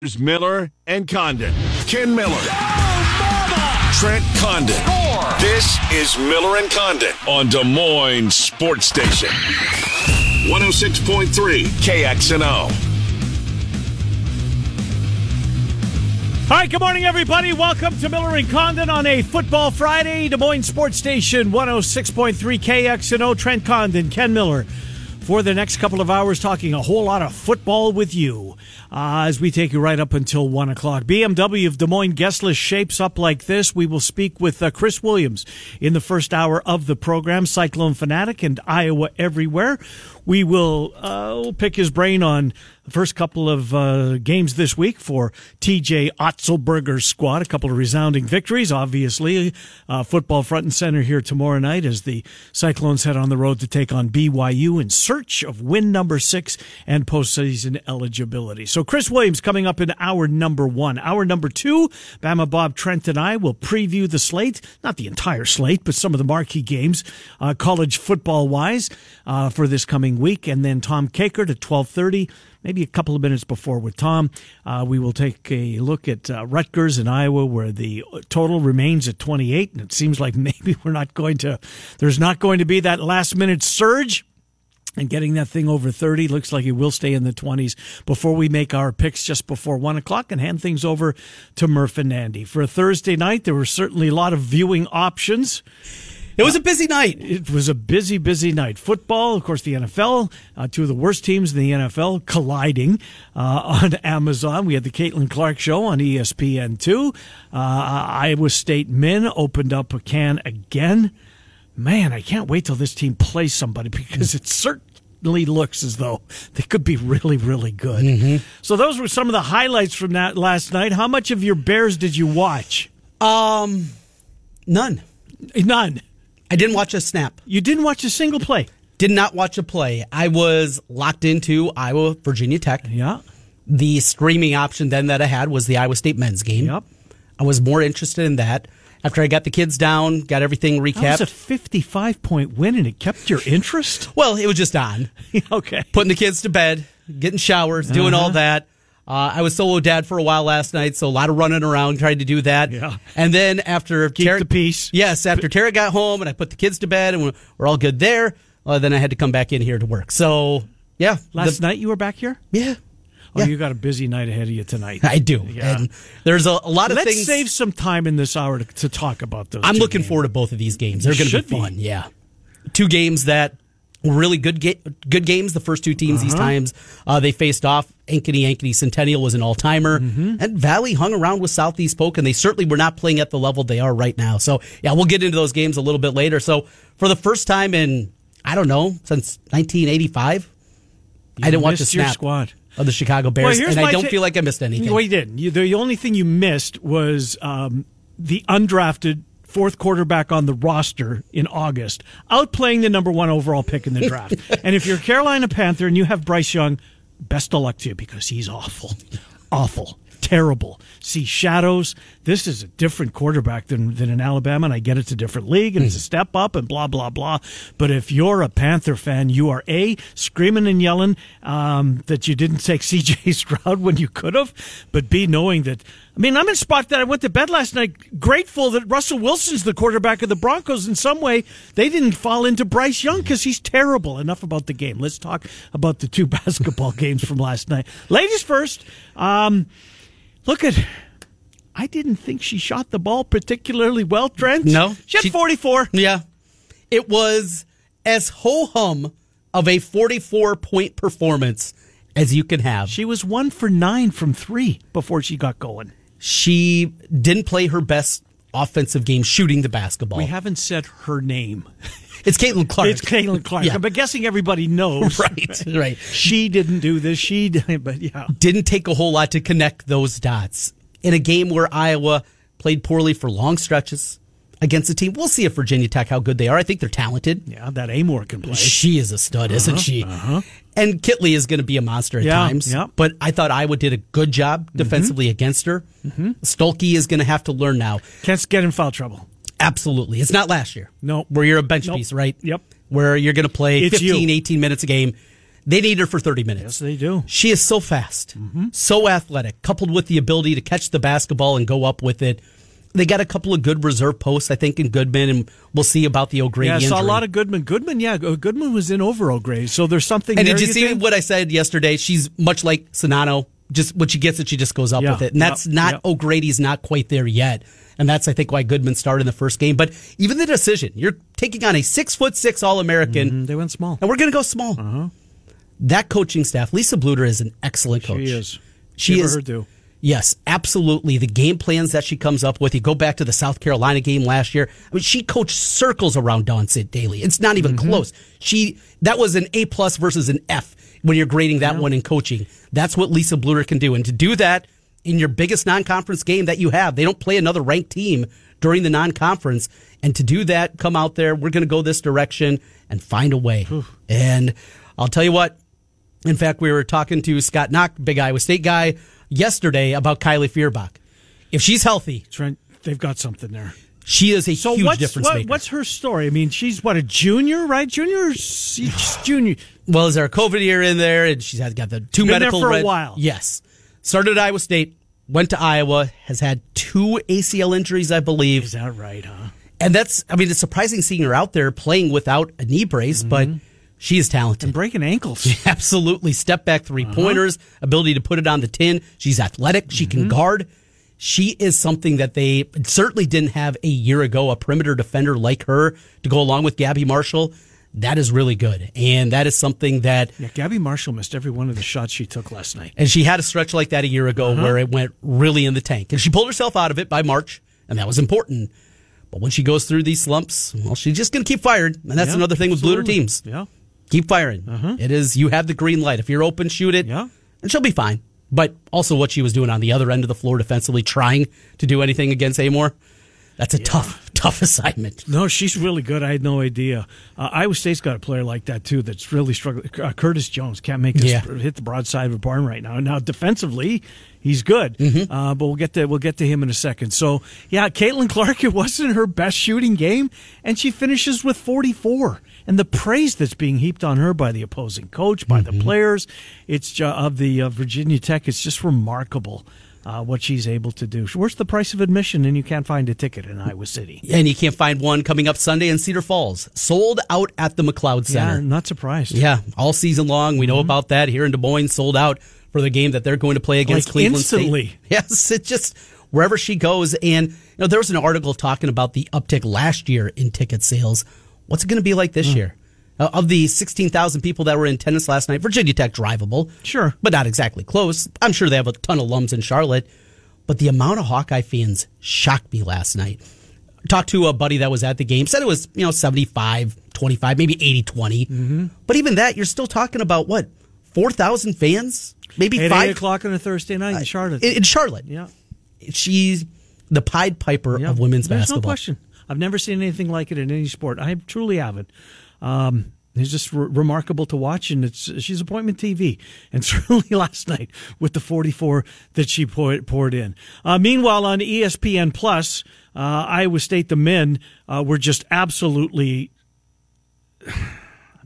Here's Miller and Condon. Ken Miller. Trent Condon. This is Miller and Condon on Des Moines Sports Station. 106.3 KXNO. All right, good morning, everybody. Welcome to Miller and Condon on a Football Friday, Des Moines Sports Station 106.3 KXNO. Trent Condon, Ken Miller, for the next couple of hours, talking a whole lot of football with you uh, as we take you right up until 1 o'clock. BMW of Des Moines guest list shapes up like this. We will speak with uh, Chris Williams in the first hour of the program, Cyclone Fanatic and Iowa Everywhere. We will uh, pick his brain on the first couple of uh, games this week for TJ Otzelberger's squad. A couple of resounding victories, obviously. Uh, football front and center here tomorrow night as the Cyclones head on the road to take on BYU in search of win number six and postseason eligibility. So Chris Williams coming up in hour number one. Hour number two, Bama Bob Trent and I will preview the slate, not the entire slate, but some of the marquee games, uh, college football wise, uh, for this coming week. And then Tom Kakert at 1230 maybe a couple of minutes before with Tom. Uh, we will take a look at uh, Rutgers in Iowa, where the total remains at 28, and it seems like maybe we're not going to. There's not going to be that last minute surge. And getting that thing over 30 looks like it will stay in the 20s before we make our picks just before 1 o'clock and hand things over to Murph and Andy. For a Thursday night, there were certainly a lot of viewing options. It was a busy night. It was a busy, busy night. Football, of course, the NFL, uh, two of the worst teams in the NFL colliding uh, on Amazon. We had the Caitlin Clark show on ESPN2. Uh, Iowa State men opened up a can again. Man, I can't wait till this team plays somebody because it certainly looks as though they could be really, really good. Mm-hmm. So those were some of the highlights from that last night. How much of your Bears did you watch? Um, none. None. I didn't watch a snap. You didn't watch a single play. Did not watch a play. I was locked into Iowa Virginia Tech. Yeah. The streaming option then that I had was the Iowa State men's game. Yep. I was more interested in that. After I got the kids down, got everything recapped. That was a 55 point win and it kept your interest? well, it was just on. okay. Putting the kids to bed, getting showers, doing Uh-huh. all that. Uh, I was solo dad for a while last night, so a lot of running around trying to do that. Yeah. And then after Keep Tara, the peace. Yes, after Tara got home and I put the kids to bed and we're, all good there, uh, then I had to come back in here to work. So, yeah. Last the- night you were back here? Yeah. Oh, Yeah. you got a busy night ahead of you tonight. I do. Yeah. And there's a, a lot of Let's things. save some time in this hour to, to talk about those. I'm looking games. forward to both of these games. They're going to be be. fun. Yeah. Two games that really good ga- good games. The first two teams these Uh-huh. times uh, they faced off. Ankeny Ankeny Centennial was an all timer, Mm-hmm. and Valley hung around with Southeast Polk, and they certainly were not playing at the level they are right now. So yeah, we'll get into those games a little bit later. So for the first time in I don't know since 1985, I didn't watch the snap squad. of the Chicago Bears, Well, and I don't ta- feel like I missed anything. Well, you didn't. You, the only thing you missed was um, the undrafted fourth quarterback on the roster in August, outplaying the number one overall pick in the draft. and if you're a Carolina Panther and you have Bryce Young, best of luck to you because he's awful, awful, terrible. See shadows. This is a different quarterback than than in Alabama, and I get it's a different league and it's a step up and blah blah blah. But if you're a Panther fan, you are a screaming and yelling um, that you didn't take C.J. Stroud when you could have, but b knowing that. I mean, I'm in a spot that I went to bed last night grateful that Russell Wilson's the quarterback of the Broncos. In some way, they didn't fall into Bryce Young because he's terrible. Enough about the game. Let's talk about the two basketball games from last night. Ladies first. Um, look at. I didn't think she shot the ball particularly well, Trent. No, she had she- 44. Yeah. It was as ho hum of a 44 point performance as you can have. She was one for nine from three before she got going. She didn't play her best offensive game shooting the basketball. We haven't said her name. it's Caitlin Clark. It's Caitlin Clark. Yeah. I'm guessing everybody knows. Right, right. She didn't do this. She did, but yeah. Didn't take a whole lot to connect those dots in a game where Iowa played poorly for long stretches against a team. We'll see if Virginia Tech how good they are. I think they're talented. Yeah, that Amoore can play. She is a stud, isn't she? And Kitley is going to be a monster at Uh-huh. Yeah, times. yeah. Mm-hmm. But I thought Iowa did a good job defensively against her. Stuelke is going to have to learn now. Can't get in foul trouble. Absolutely. It's not last year. Nope. Where you're a bench Nope. piece, right? Yep. Where you're going to play It's 15, you. 18 minutes a game. they need her for 30 minutes. Yes, they do. She is so fast, so athletic, coupled with the ability to catch the basketball and go up with it. They got a couple of good reserve posts, I think, in Goodman, and we'll see about the O'Grady Yeah, I saw a lot of Goodman. Goodman, yeah, Goodman was in over O'Grady, so there's something. And there, did you see think? what I said yesterday? She's much like Czinano. Just when she gets it, she just goes up Yeah, with it, and that's yeah, not yeah. O'Grady's not quite there yet. And that's I think why Goodman started in the first game. But even the decision, you're taking on a six foot six All American, Mm, they went small. and we're going to go small. That coaching staff, Lisa Bluder is an excellent coach. She is. She Give her is. Yes, absolutely. The game plans that she comes up with. You go back to the South Carolina game last year. I mean, she coached circles around Dawn Staley. It's not even Mm-hmm. close. She that was an A plus versus an F when you're grading that one in coaching. That's what Lisa Bluder can do, and to do that in your biggest non-conference game that you have, they don't play another ranked team during the non-conference, and to do that, come out there. We're going to go this direction and find a way. And I'll tell you what. In fact, we were talking to Scott Knock, big Iowa State guy, yesterday about Kylie Feuerbach. If she's healthy, Trent, they've got something there. she is a So huge what's difference what- maker. what's her story? I mean, she's what a junior, right? Junior, junior. well, is there a COVID year in there? And she's had got the two Been there medical for a while. Yes, started at Iowa State, went to Iowa, has had two ACL injuries, I believe, Is that right? Huh? and that's. I mean, it's surprising seeing her out there playing without a knee brace, but mm-hmm. She is talented. And breaking ankles. She Absolutely. Step back three pointers, ability to put it on the tin. She's athletic. She can guard. She is something that they certainly didn't have a year ago, a perimeter defender like her to go along with Gabby Marshall. That is really good. And that is something that, Yeah, Gabby Marshall missed every one of the shots she took last night. and she had a stretch like that a year ago Uh-huh. where it went really in the tank. And she pulled herself out of it by March, and that was important. But when she goes through these slumps, well, she's just going to keep firing. And that's Yeah, another thing with Bluder absolutely. teams. Yeah. Keep firing. It is you have the green light. If you're open, shoot it. Yeah. and she'll be fine. But also, what she was doing on the other end of the floor defensively, trying to do anything against Amoore, that's a tough, tough assignment. No, she's really good. I had no idea. Uh, Iowa State's got a player like that too. That's really struggling. Uh, Curtis Jones can't make this Yeah. hit the broadside of a barn right now. Now defensively, he's good. Mm-hmm. Uh, but we'll get to we'll get to him in a second. So yeah, Caitlin Clark. It wasn't her best shooting game, and she finishes with forty four. And the praise that's being heaped on her by the opposing coach, by Mm-hmm. the players, it's of the uh, Virginia Tech. It's just remarkable. Uh, what she's able to do. Where's the price of admission? And you can't find a ticket in Iowa City. And you can't find one coming up Sunday in Cedar Falls. Sold out at the McLeod Yeah, Center. not surprised. Yeah, all season long. We know about that here in Des Moines. Sold out for the game that they're going to play against Like Cleveland instantly. State. Yes, it just wherever she goes. And you know, there was an article talking about the uptick last year in ticket sales. What's it going to be like this year? Uh, of the 16,000 people that were in attendance last night, Virginia Tech drivable. Sure. But not exactly close. I'm sure they have a ton of alums in Charlotte. But the amount of Hawkeye fans shocked me last night. Talked to a buddy that was at the game, said it was, you know, 75, 25, maybe 80, 20. Mm-hmm. But even that, you're still talking about what? 4,000 fans? Maybe At five? o'clock on a Thursday night in Charlotte. In, in Charlotte. yeah, She's the Pied Piper yeah. of women's There's basketball. no question. I've never seen anything like it in any sport. I truly haven't. Um, it's just re- remarkable to watch, and it's she's appointment TV, and certainly last night with the 44 that she poured, poured in. Uh, meanwhile, on ESPN Plus, uh, Iowa State the men uh, were just absolutely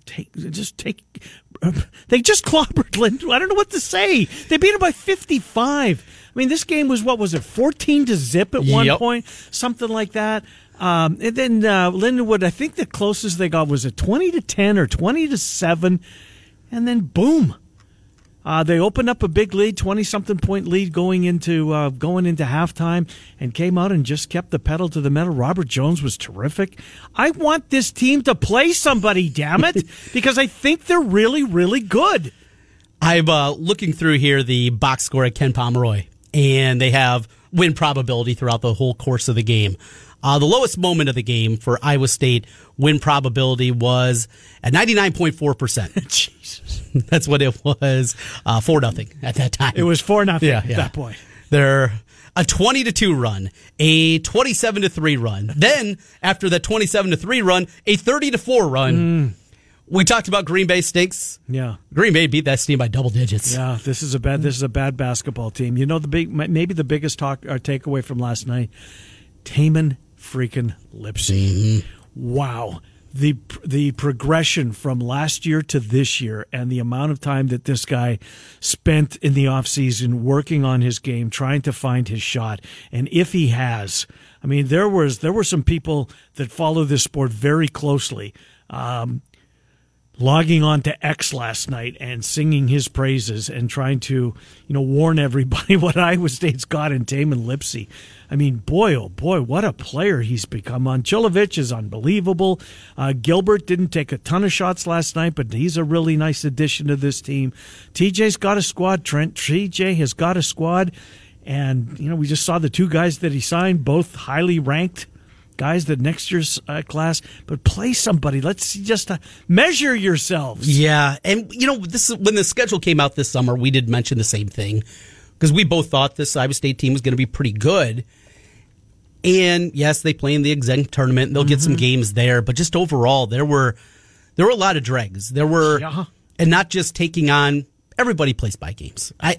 take just take they just clobbered Lind. I don't know what to say. They beat them by 55. I mean, this game was what was it? 14 to zip at one Yep. point, something like that. Um, and then uh, Lindenwood, I think the closest they got was a 20 to 10 or 20 to 7, and then boom. Uh, they opened up a big lead, twenty something point lead going into uh, going into halftime, and came out and just kept the pedal to the metal. Robert Jones was terrific. I want this team to play somebody, damn it, because I think they're really, really good. I'm uh, looking through here the box score at Ken Pomeroy, and they have win probability throughout the whole course of the game. Uh, the lowest moment of the game for Iowa State win probability was at 99.4%. Jesus, That's what it was, uh, 4 nothing at that time. it was four nothing Yeah, at yeah. that point. They're a 20 to 2 run, a 27 to 3 run. Then, after that 27 to 3 run, a 30 to 4 run. We talked about Green Bay stinks. Yeah. Green Bay beat that team by double digits. Yeah, this is a bad. This is a bad basketball team. You know the big, maybe the biggest talk or takeaway from last night, Tamin freaking Lipsey. Wow, the the progression from last year to this year and the amount of time that this guy spent in the offseason working on his game trying to find his shot and if he has I mean there was there were some people that follow this sport very closely um, logging on to X last night and singing his praises and trying to, you know, warn everybody what Iowa State's got in Tamin Lipsey. I mean, boy, oh boy, what a player he's become. Momcilovic is unbelievable. Uh, Gilbert didn't take a ton of shots last night, but he's a really nice addition to this team. TJ's got a squad, Trent. TJ has got a squad. And, you know, we just saw the two guys that he signed, both highly ranked guys that next year's uh, class, but play somebody. Let's just uh, measure yourselves. Yeah, and you know this is when the schedule came out this summer. We did mention the same thing because we both thought this Iowa State team was going to be pretty good. And yes, they play in the Exen tournament. And they'll mm-hmm. get some mm-hmm. games there, but just overall, there were there were a lot of dregs. There were, yeah. and not just taking on. Everybody plays by games. I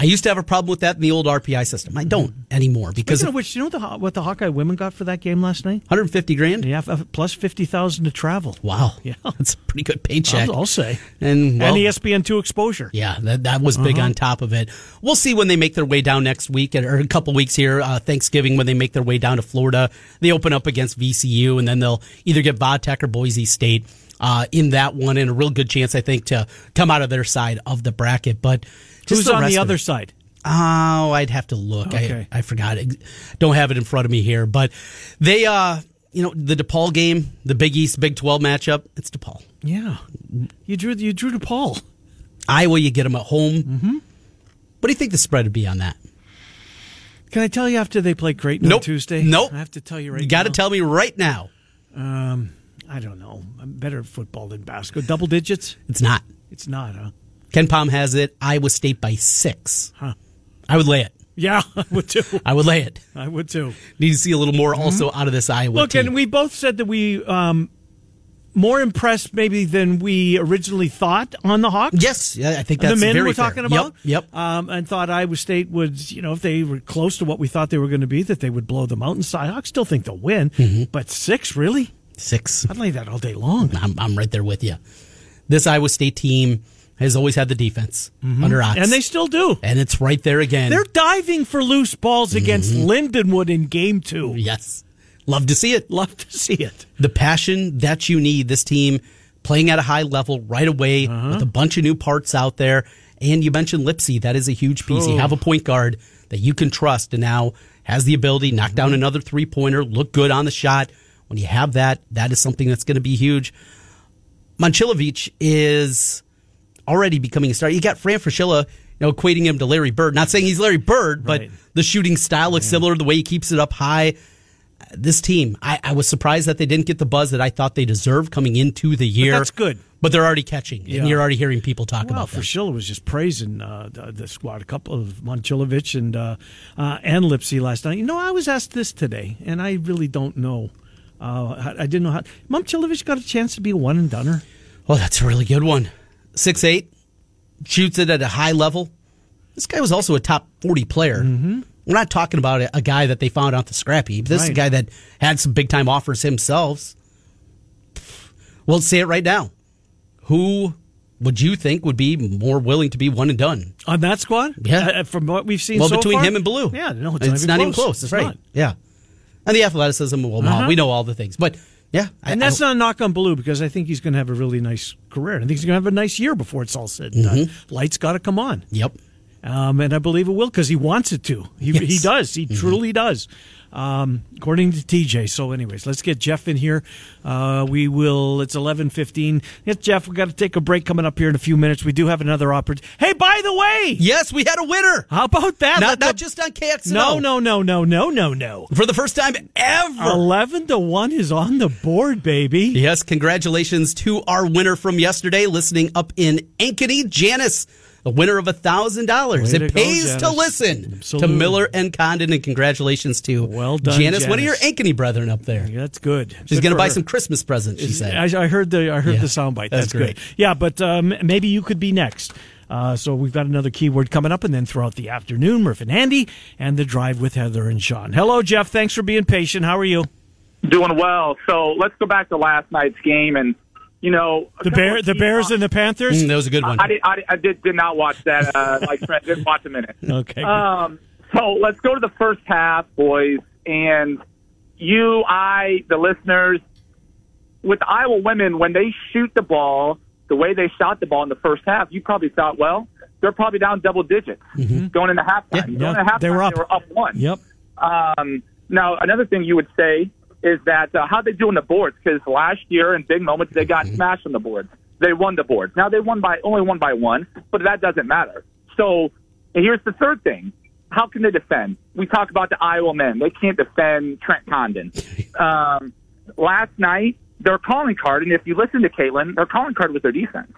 I used to have a problem with that in the old RPI system. I don't anymore because Speaking of which, you know the, what the Hawkeye women got for that game last night? 150 grand. Yeah, plus 50,000 to travel. Wow. Yeah, that's a pretty good paycheck. I'll, I'll say. And well, and ESPN two exposure. Yeah, that that was big uh-huh. on top of it. We'll see when they make their way down next week or a couple weeks here. Uh, Thanksgiving when they make their way down to Florida, they open up against VCU, and then they'll either get Vodtech or Boise State. Uh, in that one, and a real good chance, I think, to come out of their side of the bracket. But who's the on the other side? Oh, I'd have to look. Okay. I, I forgot it. Don't have it in front of me here, but they, uh, you know, the DePaul game, the Big East Big Twelve matchup. It's DePaul. Yeah, you drew you drew DePaul. Iowa, you get them at home. Mm-hmm. What do you think the spread would be on that? Can I tell you after they play Creighton nope. on Tuesday? Nope. I have to tell you right. Now. You got to tell me right now. Um, I don't know. I'm better at football than basketball. Double digits? It's not. It's not, huh? KenPom has it. Iowa State by six. Huh. I would lay it. Yeah, I would too. I would lay it. I would too. Need to see a little more also mm-hmm. out of this Iowa Look, team. and we both said that we um, more impressed maybe than we originally thought on the Hawks. Yes, yeah, I think that's the men we're fair. talking about. Yep, yep. Um, and thought Iowa State would, you know, if they were close to what we thought they were going to be, that they would blow the mountainside. I still think they'll win, mm-hmm. but six really? Six. I'd lay that all day long. I'm, I'm right there with you. This Iowa State team has always had the defense mm-hmm. under Ox. And they still do. And it's right there again. They're diving for loose balls mm-hmm. against Lindenwood in game two. Yes. Love to see it. Love to see it. The passion that you need, this team playing at a high level right away uh-huh. with a bunch of new parts out there. And you mentioned Lipsey. That is a huge piece. Oh. You have a point guard that you can trust and now has the ability knock down another three pointer, look good on the shot. When you have that, that is something that's going to be huge. Momcilovic is already becoming a star. You got Fran Fraschilla, you know, equating him to Larry Bird. Not saying he's Larry Bird, but right. the shooting style looks yeah. similar. The way he keeps it up high. This team, I, I, was surprised that they didn't get the buzz that I thought they deserved coming into the year. But that's good. But they're already catching, yeah. and you're already hearing people talk well, about them. Fraschilla was just praising uh, the, the, squad, a couple of Momcilovic and uh, uh, and Lipsey last night. You know, I was asked this today, and I really don't know. Uh, I didn't know how. Momcilovic got a chance to be a one and doneer. Well, that's a really good one. Six eight, shoots it at a high level. This guy was also a top 40 player. Mm-hmm. We're not talking about a, guy that they found out the scrap heap. This right. is a guy that had some big time offers himself. Well, say it right now. Who would you think would be more willing to be one and done on that squad? Yeah, uh, from what we've seen. Well, so between far? him and Blue, yeah, no, it's, it's not, not even close. close. That's right. Not. Yeah, and the athleticism. Well, uh-huh. we know all the things, but yeah, and I, that's I, not a knock on Blue because I think he's going to have a really nice career. I think he's going to have a nice year before it's all said and mm-hmm. done. Lights got to come on. Yep. Um, and I believe it will because he wants it to. He, yes. he does. He mm-hmm. truly does. Um, according to TJ. So, anyways, let's get Jeff in here. Uh, we will. It's eleven fifteen. Yes, Jeff. We got to take a break coming up here in a few minutes. We do have another opportunity. Hey, by the way, yes, we had a winner. How about that? Not, not just on KX. No, no, no, no, no, no, no. For the first time ever, eleven to one is on the board, baby. Yes, congratulations to our winner from yesterday, listening up in Ankeny, Janice the winner of $1,000. It pays go, to listen Absolutely. to Miller and Condon, and congratulations to well done, Janice, Janice. one of your Ankeny brethren up there. Yeah, that's good. She's going to buy some Christmas presents, she said. I, I, heard the I heard yeah, the soundbite. That's, that's good. Yeah, but um, maybe you could be next. Uh, so we've got another keyword coming up, and then throughout the afternoon, Murph and Andy, and the drive with Heather and Sean. Hello, Jeff. Thanks for being patient. How are you? Doing well. So let's go back to last night's game, and you know the bear, the Bears and the Panthers. Mm, that was a good one. I, I did, I, did, I did, did not watch that. Uh, like Trent didn't watch a minute. Okay. Um, so let's go to the first half, boys, and you, I, the listeners, with the Iowa women when they shoot the ball the way they shot the ball in the first half, you probably thought, well, they're probably down double digits going into halftime. Yeah, going yeah, into halftime, they were up. They were up one. Yep. Um, now, another thing you would say is that uh, how they do on the boards because last year in big moments they got smashed on the boards. They won the boards. Now they won by only won by one, but that doesn't matter. So here's the third thing: how can they defend? We talk about the Iowa men; they can't defend Trent Condon. Um, last night, their calling card, and if you listen to Caitlin, their calling card was their defense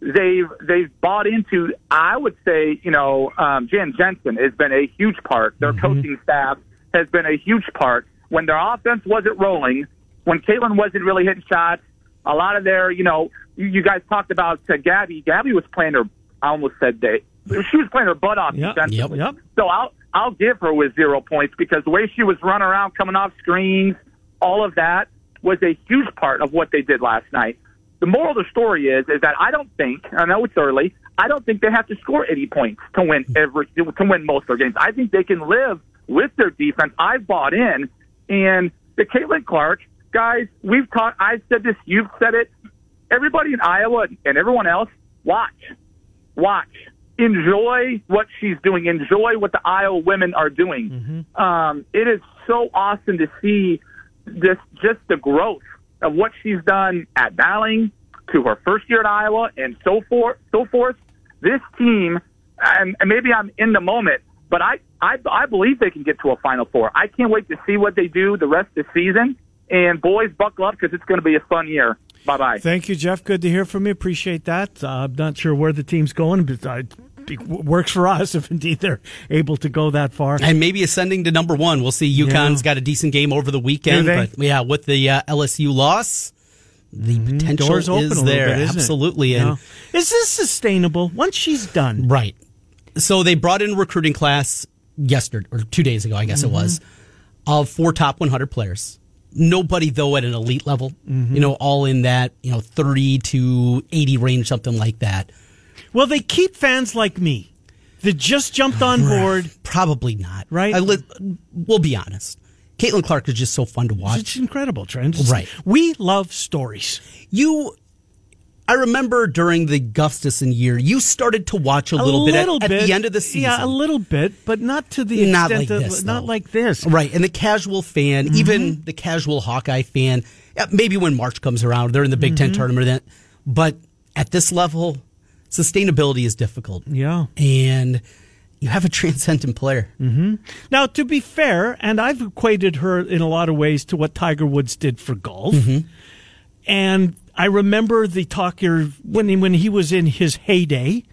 they've they've bought into. I would say, you know, um, Jan Jensen has been a huge part. Their coaching staff has been a huge part. When their offense wasn't rolling, when Caitlin wasn't really hitting shots, a lot of their, you know, you, you guys talked about uh, Gabby. Gabby was playing her. I almost said they. She was playing her butt off Yep, defensively. yep, yep. So I'll I'll give her with zero points because the way she was running around, coming off screens, all of that was a huge part of what they did last night. The moral of the story is is that I don't think I know it's early. I don't think they have to score 80 points to win every to win most of their games. I think they can live with their defense. I've bought in, and the Caitlin Clark guys. We've talked. I've said this. You've said it. Everybody in Iowa and everyone else, watch, watch, enjoy what she's doing. Enjoy what the Iowa women are doing. Um, it is so awesome to see this just the growth of what she's done at Dowling to her first year at Iowa and so forth. So forth. This team, and, and maybe I'm in the moment, but I, I I believe they can get to a Final Four. I can't wait to see what they do the rest of the season. And boys, buckle up because it's going to be a fun year. Bye bye. Thank you, Jeff. Good to hear from you. Appreciate that. Uh, I'm not sure where the team's going, but uh, it works for us if indeed they're able to go that far. and maybe ascending to number one. We'll see. UConn's got a decent game over the weekend, but yeah, with the uh, LSU loss, the potential Doors open is a there. bit, isn't it? Absolutely, Yeah. Is this sustainable once she's done? right. So they brought in a recruiting class yesterday or two days ago, I guess Mm-hmm. it was, of four top 100 players. Nobody though at an elite level. Mm-hmm. You know, all in that you know 30 to 80 range, something like that. Well, they keep fans like me that just jumped on board? Probably not. Right? I li- we'll be honest. Caitlin Clark is just so fun to watch. It's incredible, Trent. Right. We love stories. You, I remember during the Gustafson year, you started to watch a little, bit, at, at the end of the season. Yeah, a little bit, but not to the extent Not like of this, not though. like this. Right, and the casual fan, Mm-hmm. even the casual Hawkeye fan, maybe when March comes around, they're in the Big Mm-hmm. Ten tournament. Then, but at this level, sustainability is difficult. Yeah. and you have a transcendent player. Now, to be fair, and I've equated her in a lot of ways to what Tiger Woods did for golf. Mm-hmm. And I remember the talker when he, when he was in his heyday.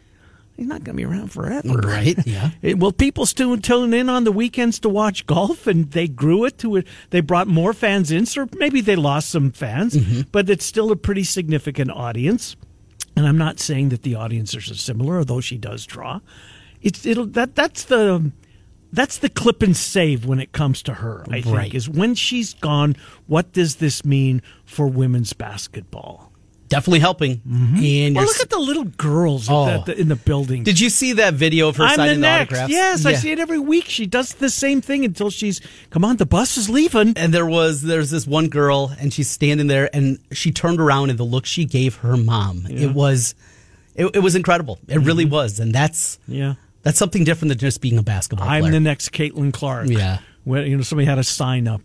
He's not going to be around forever, Right, yeah. Well, people still tune in on the weekends to watch golf, and they grew it to it. They brought more fans in, so maybe they lost some fans, Mm-hmm. but it's still a pretty significant audience. And I'm not saying that the audiences are similar, although she does draw. It's it'll that that's the that's the clip and save when it comes to her. I think Right. is when she's gone. What does this mean for women's basketball? Definitely helping. Mm-hmm. And Well, look at the little girls Oh. the, in the building. Did you see that video of her I'm the signing the, next. autographs? Yes, I see it every week. She does the same thing until she's come on. The bus is leaving. And there was there's this one girl, and she's standing there, and she turned around, and the look she gave her mom, it was, it, it was incredible. It really mm-hmm. was, and that's Yeah. That's something different than just being a basketball player. I'm player. the next Caitlin Clark. Yeah. Where, you know, somebody had a sign up.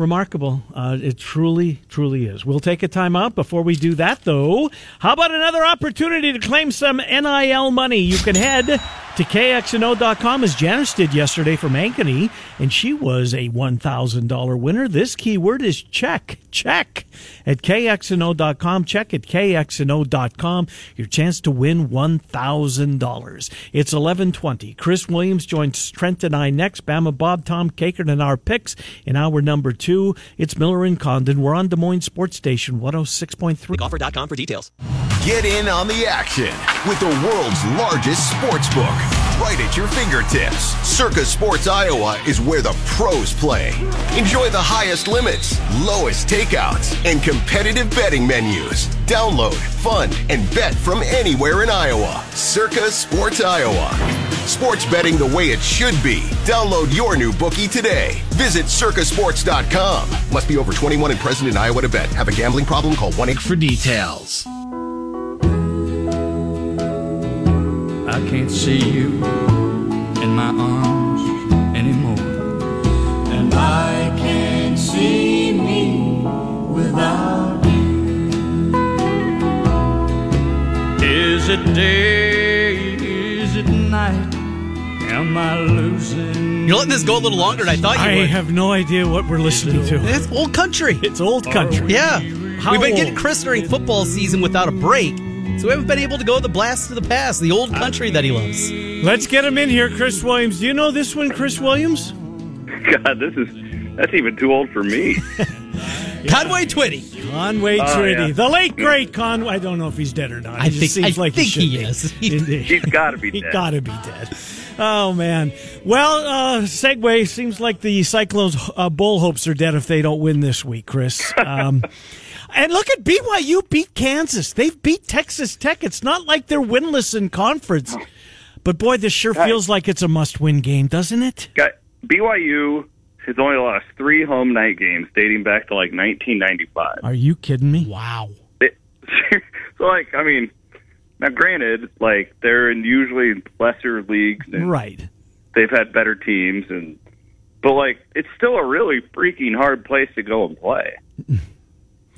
Remarkable. Uh, it truly, truly is. We'll take a time out. Before we do that, though, how about another opportunity to claim some NIL money? You can head to KXNO.com as Janice did yesterday from Ankeny, and she was a $1,000 winner. This keyword is check. Check at KXNO.com. Check at KXNO.com. Your chance to win $1,000. It's 1120. Chris Williams joins Trent and I next. Bama Bob, Tom Kakert, and our picks in hour number two. It's Miller and Condon. We're on Des Moines Sports Station 106.3. Golfer.com for details. Get in on the action with the world's largest sports book right at your fingertips. Circa Sports Iowa is where the pros play. Enjoy the highest limits, lowest takeouts, and competitive betting menus. Download, fund, and bet from anywhere in Iowa. Circa Sports Iowa. Sports betting the way it should be. Download your new bookie today. Visit circasports.com. Must be over 21 and present in Iowa to bet. Have a gambling problem? Call 1 For details. I can't see you in my arms anymore. And I can't see me without you. Is it day? Is it night? Am I losing? You're letting this go a little longer than I thought you I would. have no idea what we're listening to. It's old country. It's old country. Yeah. How We've been getting? Chris during football season without a break, so we haven't been able to go the blast to the past, the old country that he loves. Let's get him in here, Chris Williams. Do you know this one, Chris Williams? God, this is that's even too old for me. Conway Twitty. Conway Oh, Twitty, yeah. the late great Conway. I don't know if he's dead or not. I It just think- seems I like think he, he should be. is. Indeed. He's got to be He dead. got to be dead. Oh man. Well, uh, segue seems like the Cyclones' uh, bull hopes are dead if they don't win this week, Chris. Um, and look at BYU beat Kansas. They've beat Texas Tech. It's not like they're winless in conference. But boy, this sure feels like it's a must-win game, doesn't it? Got BYU has only lost three home night games dating back to like 1995. Are you kidding me? Wow. It, so, like, I mean, now granted, like they're in usually lesser leagues and Right. they've had better teams, and but like it's still a really freaking hard place to go and play.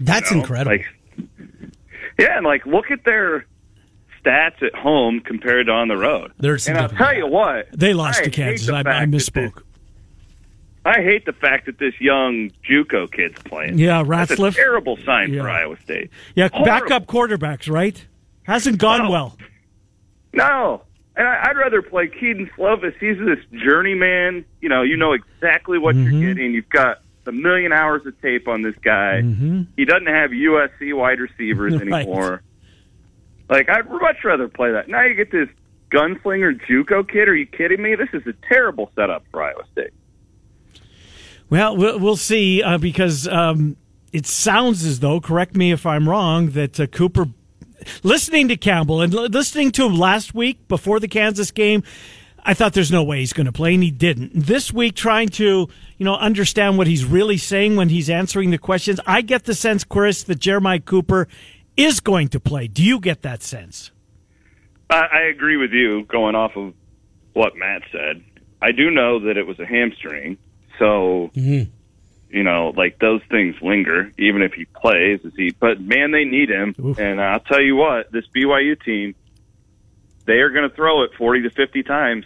That's you know? incredible. Like, yeah, and like look at their stats at home compared to on the road. Some and I'll tell you what, They lost I to Kansas. I, I misspoke. this- I hate the fact that this young JUCO kid's playing. Yeah, That's a Retzlaff. terrible sign Yeah. for Iowa State. Yeah, Horrible. backup quarterbacks, right? Hasn't gone No. well. No. And I, I'd rather play Kedon Slovis. He's this journeyman. You know, you know exactly what Mm-hmm. you're getting. You've got a million hours of tape on this guy. He doesn't have USC wide receivers Mm-hmm. Right. anymore. Like, I'd much rather play that. Now you get this gunslinger JUCO kid. Are you kidding me? This is a terrible setup for Iowa State. Well, we'll, we'll see uh, because um, it sounds as though, correct me if I'm wrong, that uh, Cooper, listening to Campbell and li- listening to him last week before the Kansas game, I thought there's no way he's going to play, and he didn't. This week, trying to you know understand what he's really saying when he's answering the questions, I get the sense, Chris, that Jeremiah Cooper is going to play. Do you get that sense? I, I agree with you going off of what Matt said. I do know that it was a hamstring, so mm-hmm. you know, like those things linger. Even if he plays, is he? But man, they need him. Oof. And I'll tell you what, this BYU team, they are going to throw it forty to fifty times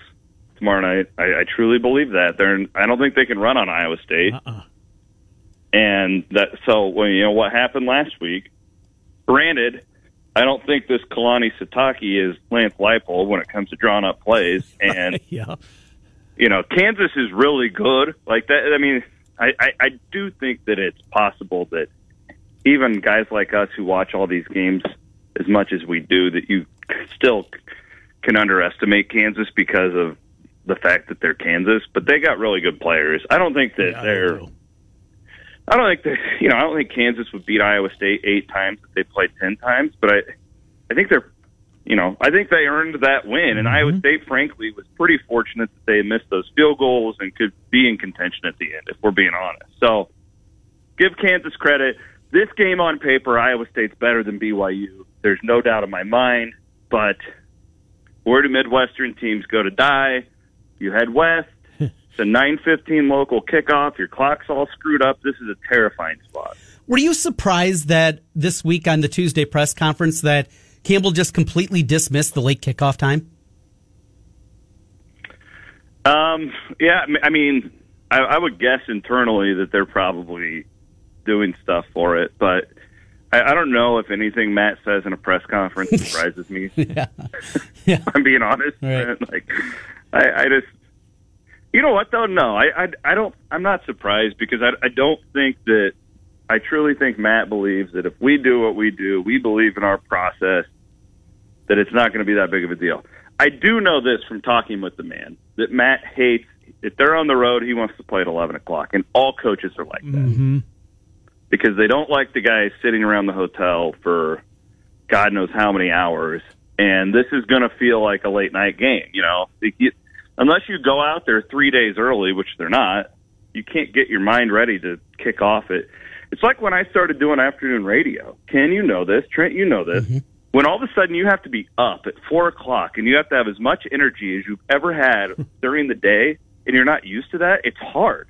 tomorrow night. I, I truly believe that. They're. I don't think they can run on Iowa State. Uh-uh. And that. So when you know what happened last week. Granted, I don't think this Kalani Sitake is Lance Leipold when it comes to drawing up plays. And Yeah. you know, Kansas is really good. Like that. I mean, I, I, I do think that it's possible that even guys like us who watch all these games as much as we do, that you still can underestimate Kansas because of the fact that they're Kansas. But they got really good players. I don't think that Yeah, they're. I don't think that you know. I don't think Kansas would beat Iowa State eight times if they played ten times. But I, I think they're, you know, I think they earned that win. And Iowa mm-hmm. State, frankly, was pretty fortunate that they missed those field goals and could be in contention at the end. If we're being honest, so give Kansas credit. This game on paper, Iowa State's better than BYU. There's no doubt in my mind. But where do Midwestern teams go to die? You head west. It's a 9:15 local kickoff. Your clock's all screwed up. This is a terrifying spot. Were you surprised that this week on the Tuesday press conference that Campbell just completely dismissed the late kickoff time? Um, yeah, I mean- I I, I would guess internally that they're probably doing stuff for it, but I, I don't know if anything Matt says in a press conference surprises me. Yeah. yeah. I'm being honest. Right. Like, I, I just, you know what though? No, I, I, I don't. I'm not surprised because I, I don't think that. I truly think Matt believes that if we do what we do, we believe in our process, that it's not going to be that big of a deal. I do know this from talking with the man that Matt hates. If they're on the road, he wants to play at eleven o'clock, and all coaches are like that Mm-hmm. Because they don't like the guys sitting around the hotel for God knows how many hours. And this is going to feel like a late night game. You know, unless you go out there three days early, which they're not, you can't get your mind ready to kick off it. It's like when I started doing afternoon radio. Can you know this. Trent, you know this. Mm-hmm. When all of a sudden you have to be up at four o'clock and you have to have as much energy as you've ever had during the day, and you're not used to that, it's hard.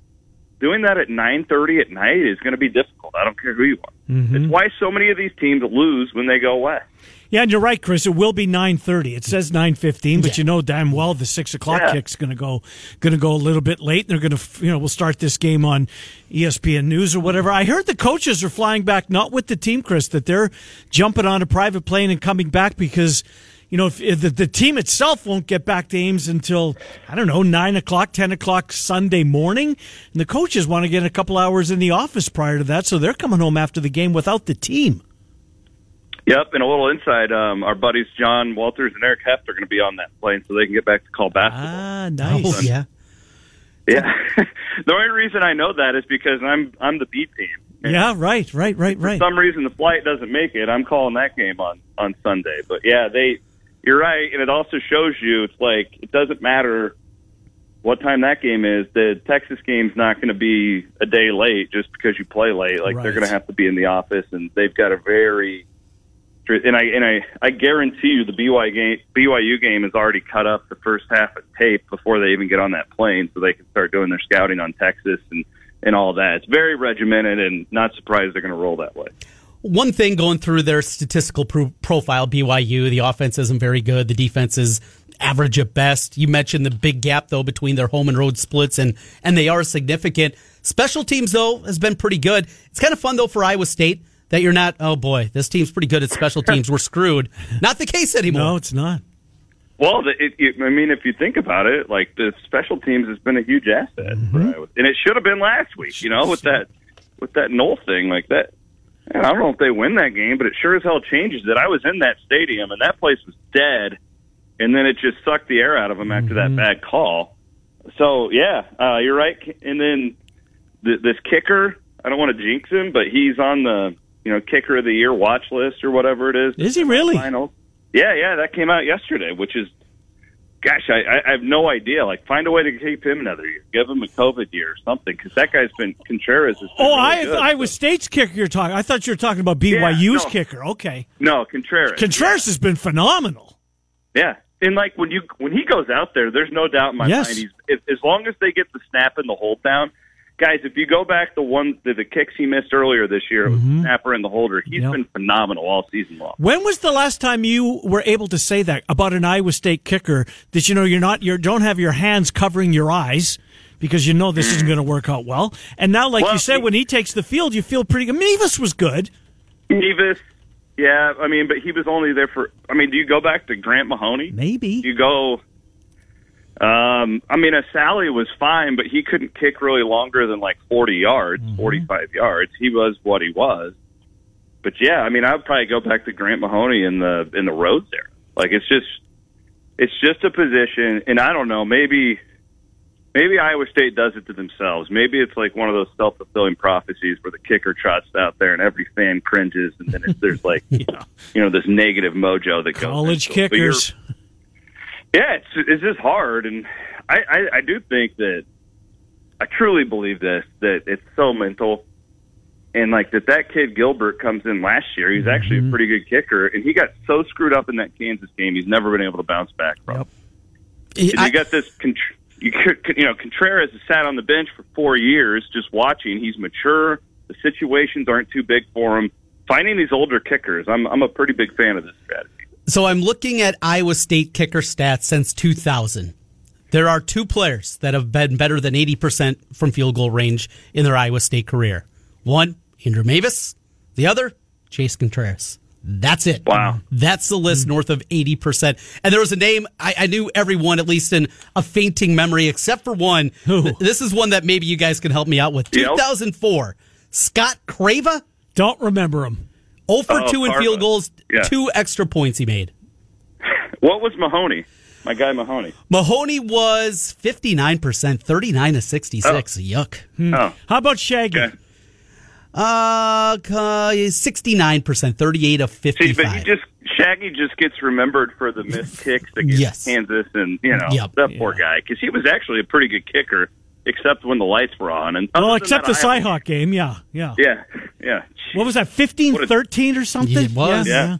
Doing that at nine thirty at night is going to be difficult. I don't care who you are. Mm-hmm. It's why so many of these teams lose when they go west. Yeah, and you're right, Chris. It will be nine thirty. It says nine fifteen, but you know damn well the six o'clock Yeah. kick's going to go going to go a little bit late. They're going to you know we'll start this game on ESPN News or whatever. I heard the coaches are flying back, not with the team, Chris. That they're jumping on a private plane and coming back because. You know, if, if the, the team itself won't get back to Ames until I don't know nine o'clock, ten o'clock Sunday morning, and the coaches want to get a couple hours in the office prior to that, so they're coming home after the game without the team. Yep, and a little inside, um, our buddies John Walters and Eric Heft are going to be on that plane, so they can get back to call basketball. Ah, nice. Oh, yeah. Yeah, the only reason I know that is because I'm I'm the B team. Yeah, right, right, right, right. For some reason, the flight doesn't make it. I'm calling that game on on Sunday. But yeah, they, you're right, and it also shows you it's like it doesn't matter what time that game is. The Texas game's not going to be a day late just because you play late. Like Right. they're going to have to be in the office, and they've got a very and I and I I guarantee you the BYU game BYU game is already cut up the first half of tape before they even get on that plane, so they can start doing their scouting on Texas and and all that. It's very regimented, and not surprised they're going to roll that way. One thing going through their statistical pro- profile, BYU, the offense isn't very good. The defense is average at best. You mentioned the big gap though between their home and road splits, and and they are significant. Special teams though has been pretty good. It's kind of fun though for Iowa State that you're not. Oh boy, this team's pretty good at special teams. We're screwed. Not the case anymore. No, it's not. Well, it, it, I mean, if you think about it, like the special teams has been a huge asset, for mm-hmm. Iowa. and it should have been last week. You know, with that with that Knoll thing, like that. And I don't know if they win that game, but it sure as hell changes it. I was in that stadium, and that place was dead, and then it just sucked the air out of them after that bad call. So yeah, uh, you're right. And then th- this kicker, I don't want to jinx him, but he's on the you know kicker of the year watch list or whatever it is. Is he really? Finals. Yeah, yeah, that came out yesterday, which is, gosh, I, I- have no idea. Like, find a way to keep him another year, give him a COVID year or something, because that guy's been Contreras. Has been Oh, really I good. Iowa State's kicker you're talking. I thought you were talking about BYU's no. kicker. Okay. no Contreras. Contreras has been phenomenal. Yeah, and like when you when he goes out there, there's no doubt in my Yes. mind. He's if, as long as they get the snap and the hold down. Guys, if you go back the one the, the kicks he missed earlier this year, it was mm-hmm. snapper and the holder. He's Yep. been phenomenal all season long. When was the last time you were able to say that about an Iowa State kicker that you know you're not you don't have your hands covering your eyes because you know this isn't mm. going to work out well. And now like Well, you said he- when he takes the field you feel pretty good. Mevis was good. Davis, yeah, I mean, but he was only there for. I mean, do you go back to Grant Mahoney? Maybe. you go. Um, I mean, a Sally was fine, but he couldn't kick really longer than like forty yards, forty-five yards. He was what he was. But yeah, I mean, I would probably go back to Grant Mahoney in the in the roads there. Like it's just, it's just a position, and I don't know. Maybe, maybe Iowa State does it to themselves. Maybe it's like one of those self fulfilling prophecies where the kicker trots out there and every fan cringes, and then it's, there's like, you know, this negative mojo that goes. College it. But you're- kickers. yeah, it's it's just hard, and I, I I do think that I truly believe this that it's so mental, and like that that kid Gilbert comes in last year. He's actually Mm-hmm. a pretty good kicker, and he got so screwed up in that Kansas game. He's never been able to bounce back from. Yep. And I- you got this. Contr- You, you know, Contreras has sat on the bench for four years, just watching. He's mature. The situations aren't too big for him. Finding these older kickers, I'm I'm a pretty big fan of this strategy. So I'm looking at Iowa State kicker stats since 2000. There are two players that have been better than 80% from field goal range in their Iowa State career. One, Andrew Mevis. The other, Chase Contreras. That's it. Wow. That's the list hmm. north of 80%. And there was a name, I, I knew everyone, at least in a fainting memory, except for one. Who? This is one that maybe you guys can help me out with. Yep. 2004, Scott Crava, Don't remember him. 0 for Oh, 2 in field goals, Yeah. two extra points he made. What was Mahoney? My guy Mahoney. Mahoney was 59%, 39 to 66. Yuck. Oh, How about Shaggy? okay. Uh, uh, 69%, 38 of See, 55. but he just Shaggy just gets remembered for the missed kicks against Yes. Kansas, and you know Yep. that poor guy because he was actually a pretty good kicker, except when the lights were on. And Well, other than except the that, Iowa- Cyhawk game. Yeah, yeah. Yeah, yeah. What was that? 15-13 or something? It was. Yeah.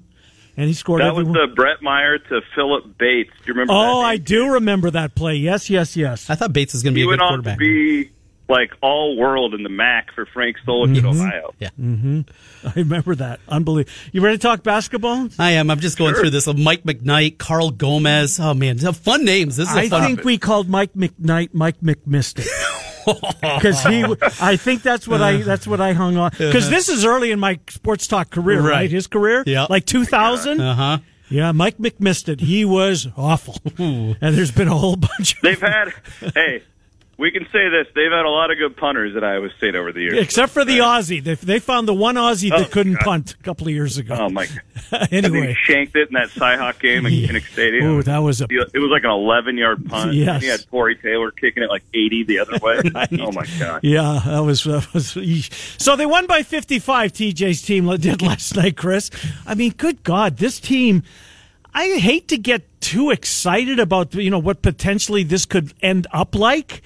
And he scored That every was the uh, Brett Meyer to Philip Bates. Do you remember? Oh, that I do remember that play. Yes, yes, yes. I thought Bates was going to be He a good went on to quarterback. be like all world in the MAC for Frank Solich Mm-hmm. at Ohio. yeah. I remember that. Unbelievable. You ready to talk basketball? I am. I'm just going through this. Mike McKnight, Carl Gomez. Oh, man. Fun names. This is a I fun think we called Mike McKnight Mike McMistic. Because he, I think that's what I that's what I hung on. Because this is early in my sports talk career, right? Right. His career, Yeah. like 2000. Uh huh. Yeah, Mike McMisted. He was awful, and there's been a whole bunch. Of, They've had, hey, we can say this. They've had a lot of good punters at Iowa State over the years. except for the Aussie, they, they found the one Aussie Oh, that couldn't God. punt a couple of years ago. Oh my! Anyway, he shanked it in that Cyhawk game Yeah. Kinnick Stadium. Ooh, that was a It was like an 11 yard punt. Yes. And he had Corey Taylor kicking it like 80 the other way. Oh my god! Yeah, that was, that was. So they won by 55. TJ's team did last night, Chris. I mean, good God, this team. I hate to get too excited about you know what potentially this could end up like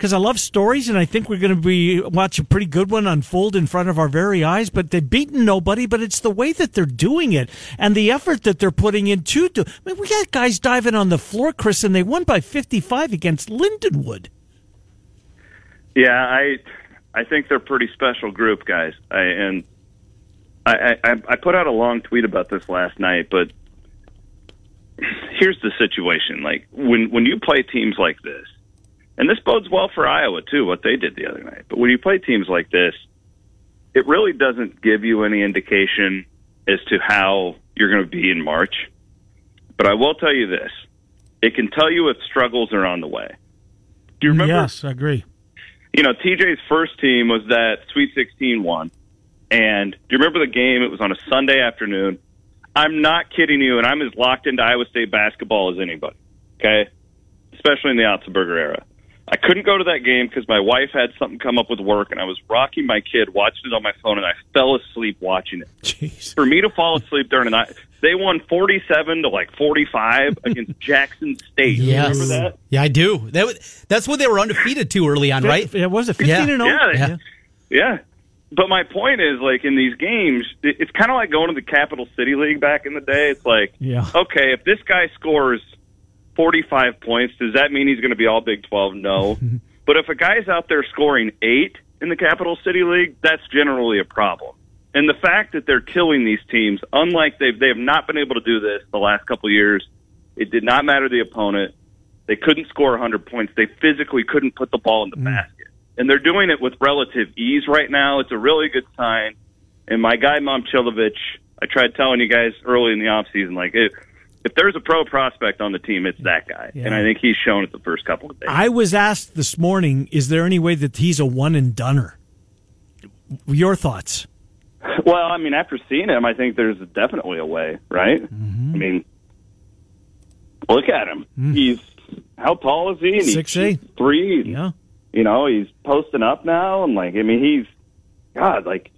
because I love stories and I think we're going to be watch a pretty good one unfold in front of our very eyes. But they've beaten nobody. But it's the way that they're doing it and the effort that they're putting into. To, I mean, we got guys diving on the floor, Chris, and they won by 55 against Lindenwood. Yeah, I I think they're a pretty special group, guys. I, and I, I I put out a long tweet about this last night, but here's the situation: like when when you play teams like this, and this bodes well for Iowa too, what they did the other night. But when you play teams like this, it really doesn't give you any indication as to how you're going to be in March. But I will tell you this: it can tell you if struggles are on the way. Do you remember? Yes, I agree. you know, TJ's first team was that Sweet 16 one. And do you remember the game? It was on a Sunday afternoon. I'm not kidding you, and I'm as locked into Iowa State basketball as anybody. Okay, especially in the Otzelberger era. I couldn't go to that game because my wife had something come up with work, and I was rocking my kid, watching it on my phone, and I fell asleep watching it. Jeez. For me to fall asleep during the night, they won 47 to like 45 against Jackson State. Yes. Remember that? Yeah, I do. That was, that's what they were undefeated to early on, right? Yeah, was it 15 Yeah. and 0? Yeah, Yeah. Yeah. But my point is, like, in these games, it- it's kind of like going to the Capital City League back in the day. It's like, Yeah. okay, if this guy scores 45 points, does that mean he's going to be all Big 12? No. but if a guy's out there scoring eight in the Capital City League, that's generally a problem. And the fact that they're killing these teams, unlike they've, they have not been able to do this the last couple of years, it did not matter the opponent. They couldn't score 100 points. They physically couldn't put the ball in the mm. basket. And they're doing it with relative ease right now. It's a really good sign. And my guy, Momcilovic, I tried telling you guys early in the offseason, like, if, if there's a pro prospect on the team, it's that guy. Yeah. And I think he's shown it the first couple of days. I was asked this morning, is there any way that he's a one and doneer? Your thoughts? Well, I mean, after seeing him, I think there's definitely a way, right? Mm-hmm. I mean, look at him. He's how tall is he? And he's Mm. Six eight. three. Yeah. You know, he's posting up now, and like, I mean, he's God, like.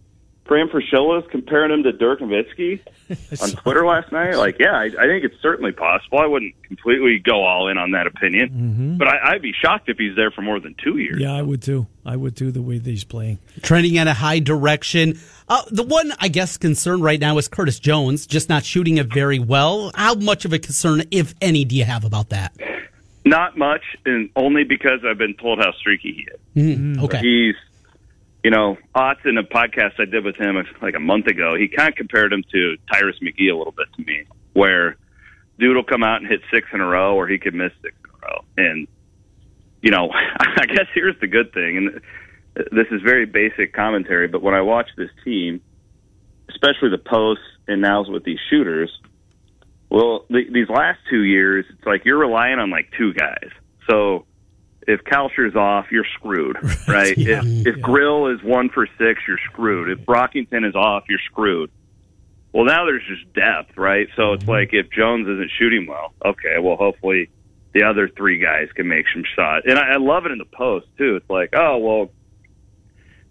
Fran Fraschilla is comparing him to Dirk Nowitzki on Twitter last night. Like, yeah, I, I think it's certainly possible. I wouldn't completely go all in on that opinion, but I, I'd be shocked if he's there for more than two years. Mm-hmm. Yeah, I would too. I would too, the way that he's playing. Trending in a high direction. Uh, the one, I guess, concern right now is Curtis Jones, just not shooting it very well. How much of a concern, if any, do you have about that? Not much, and only because I've been told how streaky he is. Mm, okay. He's, you know, Otts in a podcast I did with him like a month ago, he kind of compared him to Tyrus McGee a little bit to me, where dude will come out and hit six in a row, or he could miss six in a row. And, you know, I guess here's the good thing, and this is very basic commentary, but when I watch this team, especially the posts and now with these shooters, well, the, these last two years, it's like you're relying on like two guys. So if Kalscheur's off, you're screwed, right? if if Grill is one for six, you're screwed. If Brockington is off, you're screwed. Well, now there's just depth, right? So it's mm-hmm. like if Jones isn't shooting well, okay, well, hopefully the other three guys can make some shots. And I, I love it in the post too. It's like, oh well,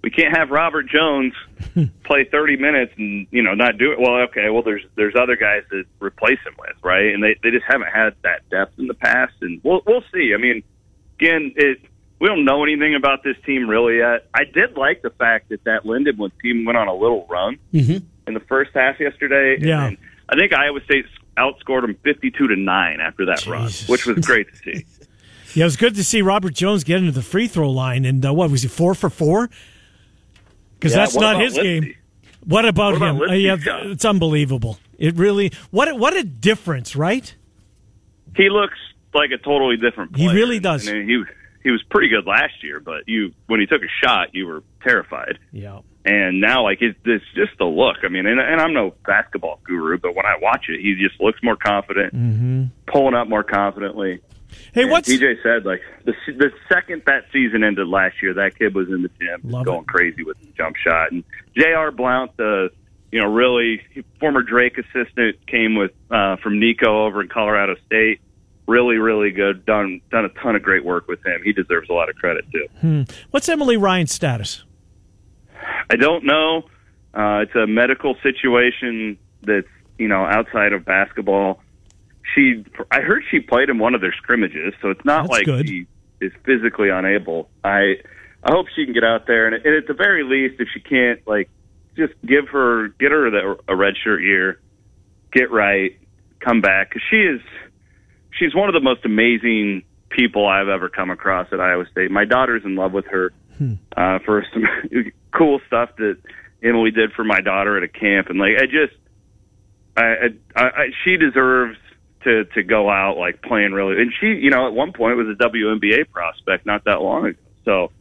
we can't have Robert Jones play 30 minutes and you know not do it. Well, okay, well there's there's other guys to replace him with, right? And they they just haven't had that depth in the past, and we'll we'll see. I mean, again, it we don't know anything about this team really yet. I did like the fact that that Lindenwood team went on a little run Mm-hmm. in the first half yesterday. Yeah. I think Iowa State outscored them 52 to 9 after that run, which was great to see. Yeah, it was good to see Robert Jones get into the free throw line. And uh, what was he four for four? Because Yeah, that's not his game. What about What about him? Uh, yeah, it's unbelievable. It really what what a difference, right? He looks like a totally different Player. He really does. And he he was pretty good last year, but you when he took a shot, you were terrified. Yeah. And now, like it's, it's just the look. I mean, and, and I'm no basketball guru, but when I watch it, he just looks more confident, Mm-hmm. pulling up more confidently. Hey, And what's DJ said? Like the the second that season ended last year, that kid was in the gym, going it. crazy with the jump shot. And J.R. Blount, the you know really former Drake assistant, came with uh, from Niko over in Colorado State. Really, really good. Done done a ton of great work with him. He deserves a lot of credit too. what's Emily Ryan's status? I don't know. Uh, it's a medical situation that's you know outside of basketball. She, I heard she played in one of their scrimmages, so it's not That's like good. she is physically unable. I, I hope she can get out there, and, and at the very least, if she can't, like, just give her, get her the, a red shirt year, get right, come back, because she is, she's one of the most amazing people I've ever come across at Iowa State. My daughter's in love with her uh, for some cool stuff that Emily did for my daughter at a camp, and like I just, I, I, I she deserves to to go out like playing really, and she, you know, at one point was a WNBA prospect not that long ago. So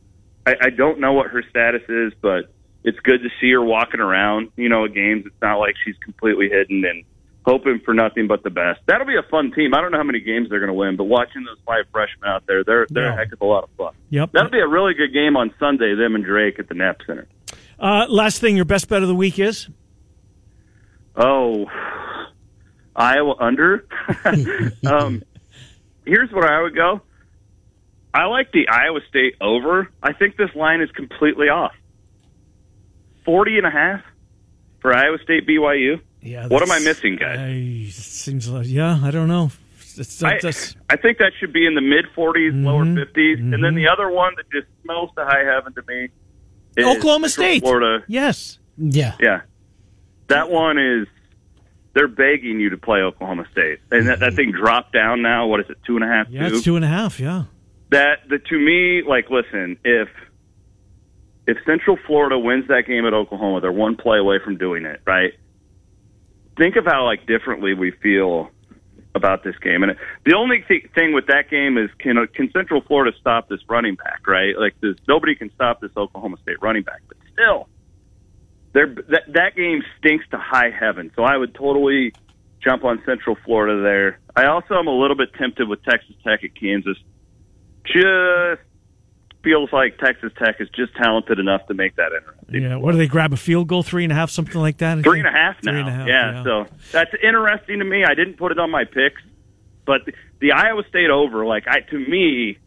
I, I don't know what her status is, but it's good to see her walking around, you know, at games. It's not like she's completely hidden and hoping for nothing but the best. That'll be a fun team. I don't know how many games they're going to win, but watching those five freshmen out there, they're they're Yeah. a heck of a lot of fun. Yep. That'll be a really good game on Sunday. Them and Drake at the Knapp Center. Uh, last thing, your best bet of the week is Oh, Iowa under. um, here's where I would go. I like the Iowa State over. I think this line is completely off. Forty and a half for Iowa State BYU. Yeah. What am I missing, guys? I, seems like yeah. I don't know. It's, I, that's- I think that should be in the mid 40s, Mm-hmm. lower 50s. And then the other one that just smells to high heaven to me is Oklahoma Central State. Florida. Yes. Yeah. Yeah. That one is they're begging you to play Oklahoma State. And that, that thing dropped down now, what is it, two and a half, Yeah, two? it's two and a half. Yeah. That the to me, like listen, if if Central Florida wins that game at Oklahoma, they're one play away from doing it, right? Think of how like differently we feel about this game. And the only th- thing with that game is can can Central Florida stop this running back, right? Like this, nobody can stop this Oklahoma State running back, but still, they're, that that game stinks to high heaven. So I would totally jump on Central Florida there. I also am a little bit tempted with Texas Tech at Kansas. Just feels like Texas Tech is just talented enough to make that interesting. Yeah. What do they grab a field goal? Three and a half, something like that. I Three and a half now. Three and a half, yeah, yeah. so that's interesting to me. I didn't put it on my picks, but the, the Iowa State over, like I to me,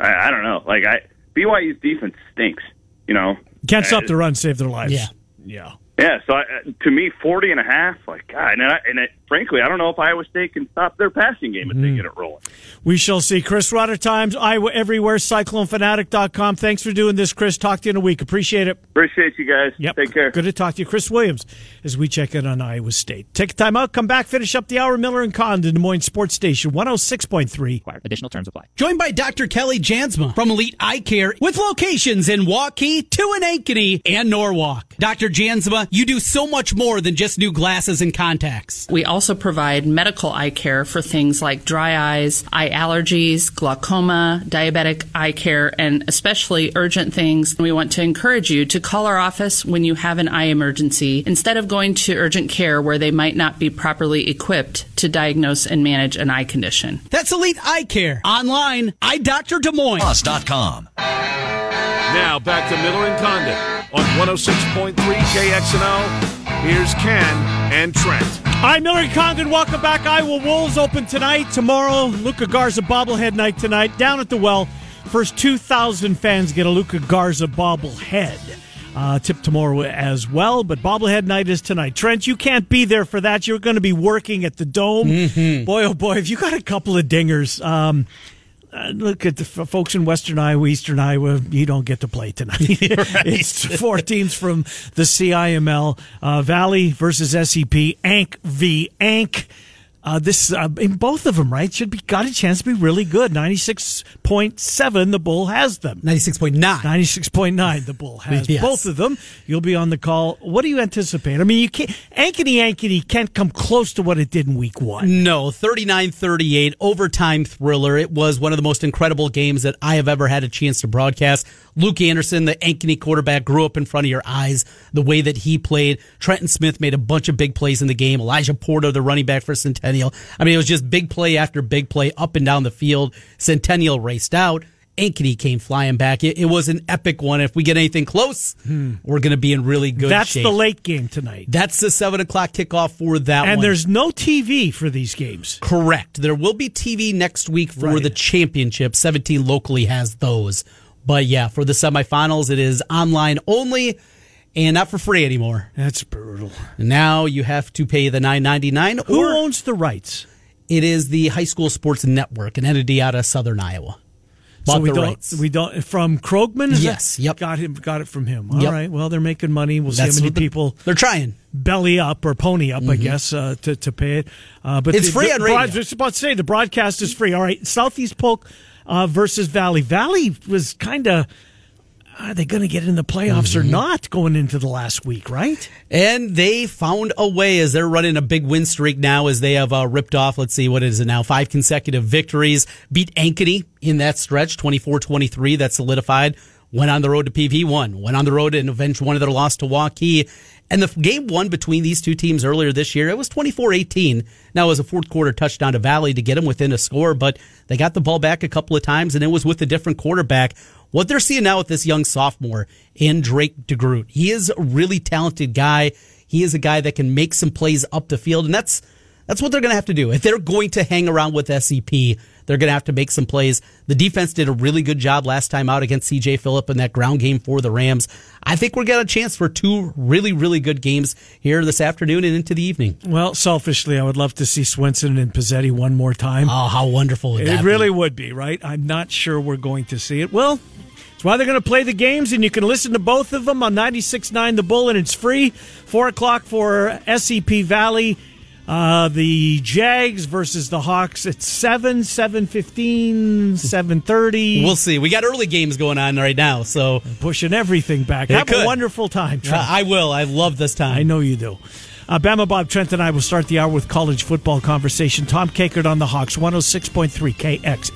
I, I don't know. Like I BYU's defense stinks. You know, Can't stop Uh, the run, save their lives. Yeah. Yeah. Yeah, so I, uh, to me, 40 and a half, like, God, and, I, and it, frankly, I don't know if Iowa State can stop their passing game if Mm-hmm. they get it rolling. We shall see. Chris Rutter Times, Iowa Everywhere, CycloneFanatic.com. Thanks for doing this, Chris. Talk to you in a week. Appreciate it. Appreciate you guys. Yep. Take care. Good to talk to you. Chris Williams as we check in on Iowa State. Take a time out, come back, finish up the hour. Miller and Condon, Des Moines Sports Station, 106.3. Additional terms apply. Joined by Dr. Kelly Jansma from Elite Eye Care with locations in Waukee, Ankeny, and Norwalk. Dr. Jansma, you do so much more than just new glasses and contacts. We also provide medical eye care for things like dry eyes, eye allergies, glaucoma, diabetic eye care, and especially urgent things. We want to encourage you to call our office when you have an eye emergency instead of going to urgent care where they might not be properly equipped to diagnose and manage an eye condition. That's Elite Eye Care. Online, Eye Doctor Des Moines. Plus.com. Now back to Miller and Condon on 106.3 KXNO Here's Ken and Trent. Hi, Miller and Condon. Welcome back. Iowa Wolves open tonight. Tomorrow, Luka Garza bobblehead night tonight. Down at the well, first 2,000 fans get a Luka Garza bobblehead. Uh, tip tomorrow as well, but bobblehead night is tonight. Trent, you can't be there for that. You're going to be working at the Dome. Boy, oh boy, have you got a couple of dingers. Um, uh, look at the f- folks in Western Iowa, Eastern Iowa. You don't get to play tonight. it's four teams from the CIML. Uh, Valley versus SEP. Ank v Ank. Uh, this uh, in both of them, right? Should be got a chance to be really good. Ninety six point seven. The Bull has them. 96.9. Ninety six point nine. The Bull has Yes. both of them. You'll be on the call. What do you anticipate? I mean, you can't. Ankeny Ankeny can't come close to what it did in week one. No, 39 38, overtime thriller. It was one of the most incredible games that I have ever had a chance to broadcast. Luke Anderson, the Ankeny quarterback, grew up in front of your eyes. The way that he played. Trenton Smith made a bunch of big plays in the game. Elijah Porter, the running back for Centennial. I mean, it was just big play after big play up and down the field. Centennial raced out. Ankeny came flying back. It, it was an epic one. If we get anything close, we're going to be in really good Hmm. That's shape. the late game tonight. That's the seven o'clock kickoff for that one. And there's no TV for these games. Correct. There will be TV next week for Right. the championship. 17 locally has those. But yeah, for the semifinals, it is online only and not for free anymore. That's brutal. Now you have to pay the 9.99 Who or owns the rights? it is the High School Sports Network, an entity out of Southern Iowa. Bought we the don't. rights. We don't. From Krogman. Yes, that- yep. Got him. Got it from him. All right. Yep. Well, they're making money. We'll see how many the- people They're trying. belly up or pony up, I guess, uh, to to pay it. Uh, but It's the- free the on radio. broad- I was about to say the broadcast is free. All right. Southeast Polk uh, versus Valley. Valley was kind of. Are they going to get in the playoffs Mm-hmm. or not going into the last week? Right. And they found a way as they're running a big win streak now as they have uh, ripped off, let's see, what is it now? Five consecutive victories. Beat Ankeny in that stretch, 24-23. That solidified. Went on the road to PV1. Went on the road and avenged one of their loss to Waukee. And the game one between these two teams earlier this year, it was 24-18. Now it was a fourth quarter touchdown to Valley to get them within a score, but they got the ball back a couple of times and it was with a different quarterback. What they're seeing now with this young sophomore in Drake DeGroot, he is a really talented guy. He is a guy that can make some plays up the field, and that's that's what they're going to have to do. If they're going to hang around with SEP, they're going to have to make some plays. The defense did a really good job last time out against CJ Phillip in that ground game for the Rams. I think we're getting a chance for two really, really good games here this afternoon and into the evening. Well, selfishly, I would love to see Swenson and Pizzetti one more time. Oh, how wonderful would It be? really would be, right? I'm not sure we're going to see it. Well, that's why they're going to play the games, and you can listen to both of them on 96.9 The Bull, and it's free. 4 o'clock for SEP Valley. Uh, the Jags versus the Hawks at 7, 7.15, 7.30. We'll see. We got early games going on right now, so pushing everything back. It Have a wonderful time, Trent. I will. I love this time. I know you do. Uh, Bama Bob Trent and I will start the hour with college football conversation. Tom Kakert on the Hawks, 106.3 KXN.